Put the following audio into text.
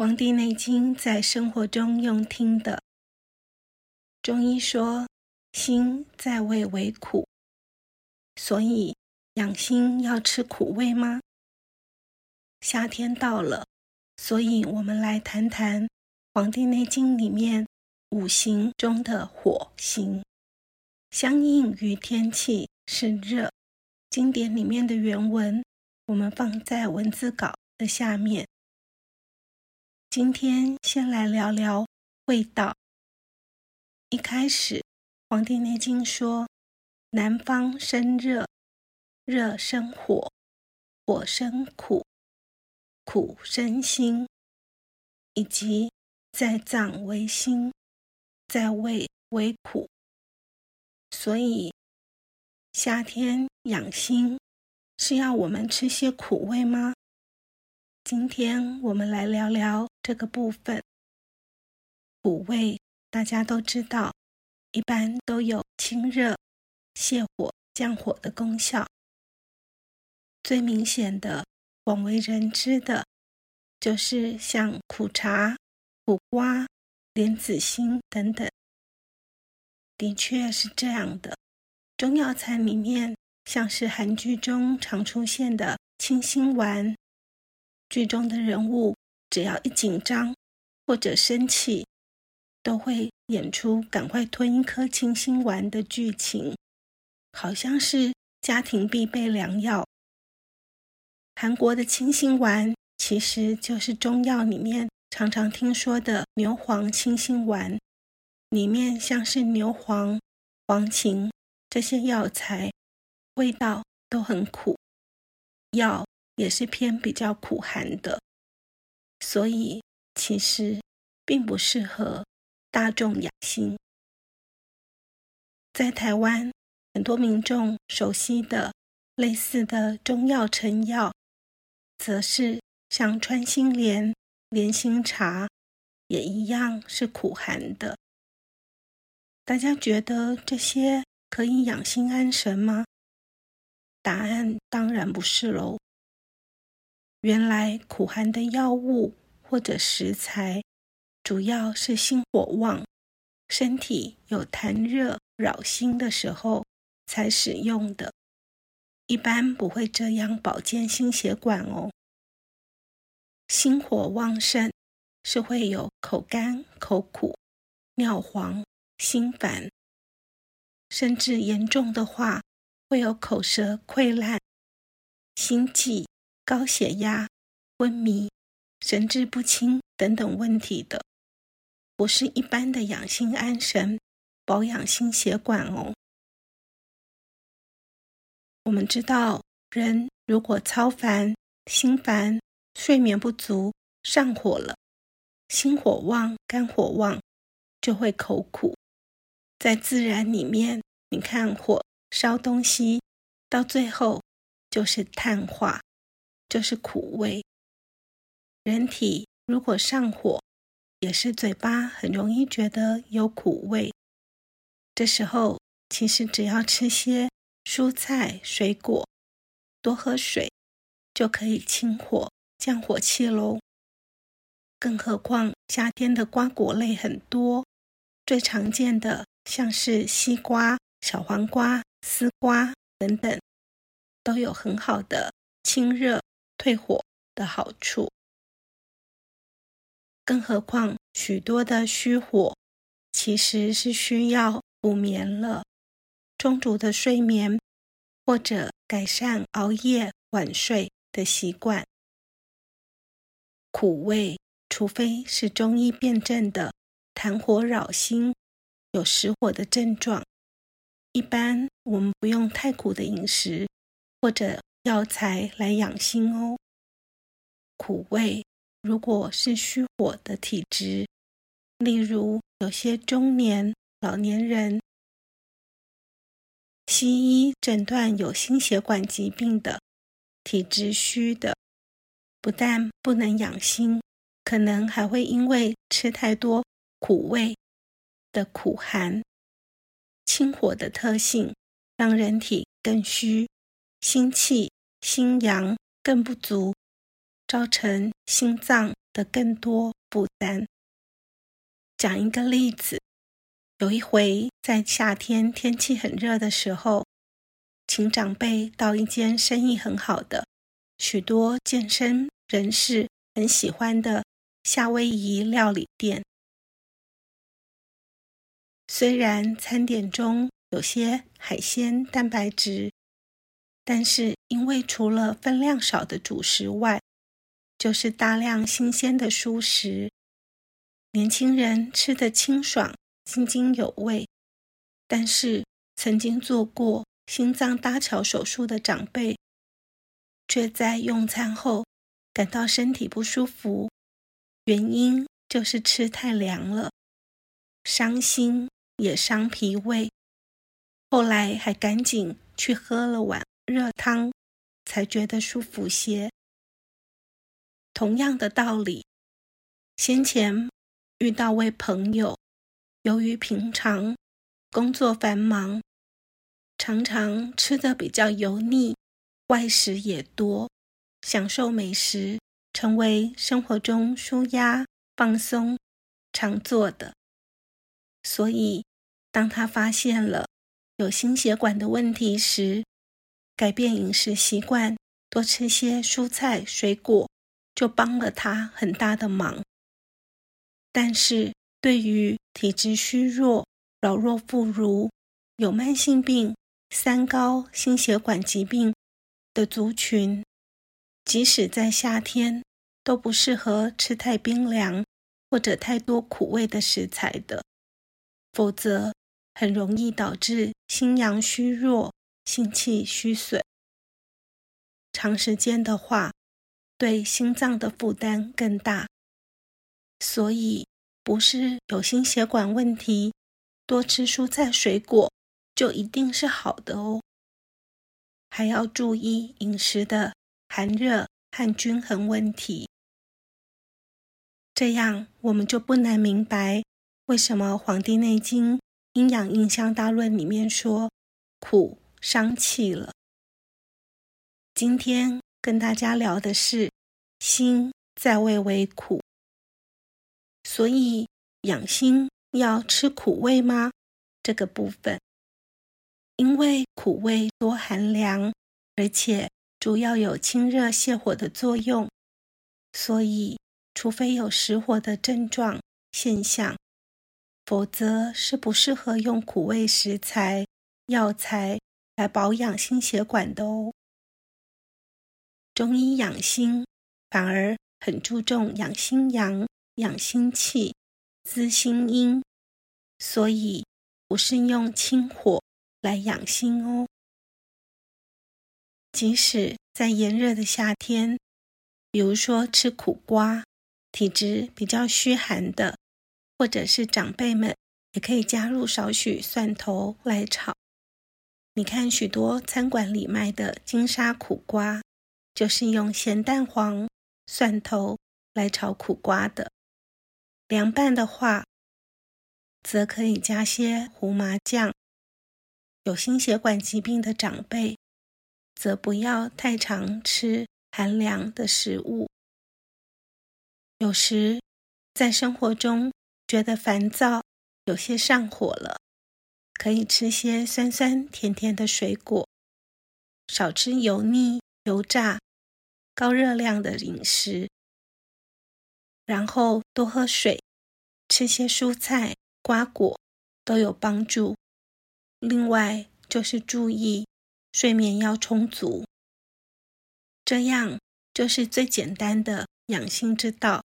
黄帝内经在生活中用听的。中医说，心在味为苦，所以养心要吃苦味吗？夏天到了，所以我们来谈谈《黄帝内经》里面五行中的火行，相应于天气是热。经典里面的原文，我们放在文字稿的下面。今天先来聊聊味道。一开始，《黄帝内经》说：“南方生热，热生火，火生苦，苦生辛，以及在脏为辛，在胃为苦。”所以，夏天养心是要我们吃些苦味吗？今天我们来聊聊这个部分，苦味。大家都知道，一般都有清热、泻火、降火的功效。最明显的、广为人知的，就是像苦茶、苦瓜、莲子心等等。的确是这样的。中药材里面，像是韩剧中常出现的清心丸，剧中的人物只要一紧张或者生气，都会演出赶快吞一颗清心丸的剧情，好像是家庭必备良药。韩国的清心丸其实就是中药里面常常听说的牛黄清心丸，里面像是牛黄、黄芩这些药材，味道都很苦，药也是偏比较苦寒的，所以其实并不适合。大众养心，在台湾很多民众熟悉的类似的中药成药，则是像穿心莲、莲心茶，也一样是苦寒的。大家觉得这些可以养心安神吗？答案当然不是喽。原来苦寒的药物或者食材。主要是心火旺，身体有痰热扰心的时候才使用的，一般不会这样保健心血管哦。心火旺盛是会有口干、口苦、尿黄、心烦，甚至严重的话会有口舌溃烂、心悸、高血压、昏迷、神志不清等等问题的。不是一般的养心安神、保养心血管哦。我们知道，人如果操烦、心烦、睡眠不足、上火了，心火旺、肝火旺，就会口苦。在自然里面，你看火烧东西，到最后就是碳化，就是苦味。人体如果上火，也是嘴巴很容易觉得有苦味，这时候其实只要吃些蔬菜水果，多喝水，就可以清火降火气喽。更何况夏天的瓜果类很多，最常见的像是西瓜、小黄瓜、丝瓜等等，都有很好的清热退火的好处。更何况，许多的虚火其实是需要补眠了，充足的睡眠，或者改善熬夜晚睡的习惯。苦味，除非是中医辨证的痰火扰心，有实火的症状，一般我们不用太苦的饮食或者药材来养心哦。苦味。如果是虚火的体质，例如有些中年老年人，西医诊断有心血管疾病的体质虚的，不但不能养心，可能还会因为吃太多苦味的苦寒、清火的特性，让人体更虚，心气、心阳更不足。造成心脏的更多负担。讲一个例子，有一回在夏天天气很热的时候，请长辈到一间生意很好的、许多健身人士很喜欢的夏威夷料理店。虽然餐点中有些海鲜蛋白质，但是因为除了分量少的主食外，就是大量新鲜的蔬食，年轻人吃得清爽、津津有味。但是曾经做过心脏搭桥手术的长辈，却在用餐后感到身体不舒服，原因就是吃太凉了，伤心也伤脾胃。后来还赶紧去喝了碗热汤，才觉得舒服些。同样的道理，先前遇到位朋友，由于平常工作繁忙，常常吃的比较油腻，外食也多，享受美食成为生活中舒压放松常做的。所以，当他发现了有心血管的问题时，改变饮食习惯，多吃些蔬菜水果。就帮了他很大的忙，但是对于体质虚弱、老弱妇孺、有慢性病、三高、心血管疾病的族群，即使在夏天，都不适合吃太冰凉或者太多苦味的食材的，否则很容易导致心阳虚弱、心气虚损。长时间的话，对心脏的负担更大，所以不是有心血管问题，多吃蔬菜水果就一定是好的哦。还要注意饮食的寒热和均衡问题，这样我们就不难明白为什么《黄帝内经阴阳应象大论》里面说苦伤气了。今天。跟大家聊的是心在味为苦，所以养心要吃苦味吗？这个部分，因为苦味多寒凉，而且主要有清热泻火的作用，所以除非有实火的症状现象，否则是不适合用苦味食材药材来保养心血管的哦。中医养心反而很注重养心阳、养心气、滋心阴，所以不是用清火来养心哦。即使在炎热的夏天，比如说吃苦瓜，体质比较虚寒的，或者是长辈们，也可以加入少许蒜头来炒。你看许多餐馆里卖的金沙苦瓜。就是用咸蛋黄、蒜头来炒苦瓜的。凉拌的话，则可以加些胡麻酱。有心血管疾病的长辈，则不要太常吃寒凉的食物。有时在生活中觉得烦躁，有些上火了，可以吃些酸酸甜甜的水果，少吃油腻、油炸。高热量的饮食，然后多喝水，吃些蔬菜、瓜果都有帮助。另外就是注意睡眠要充足，这样就是最简单的养心之道。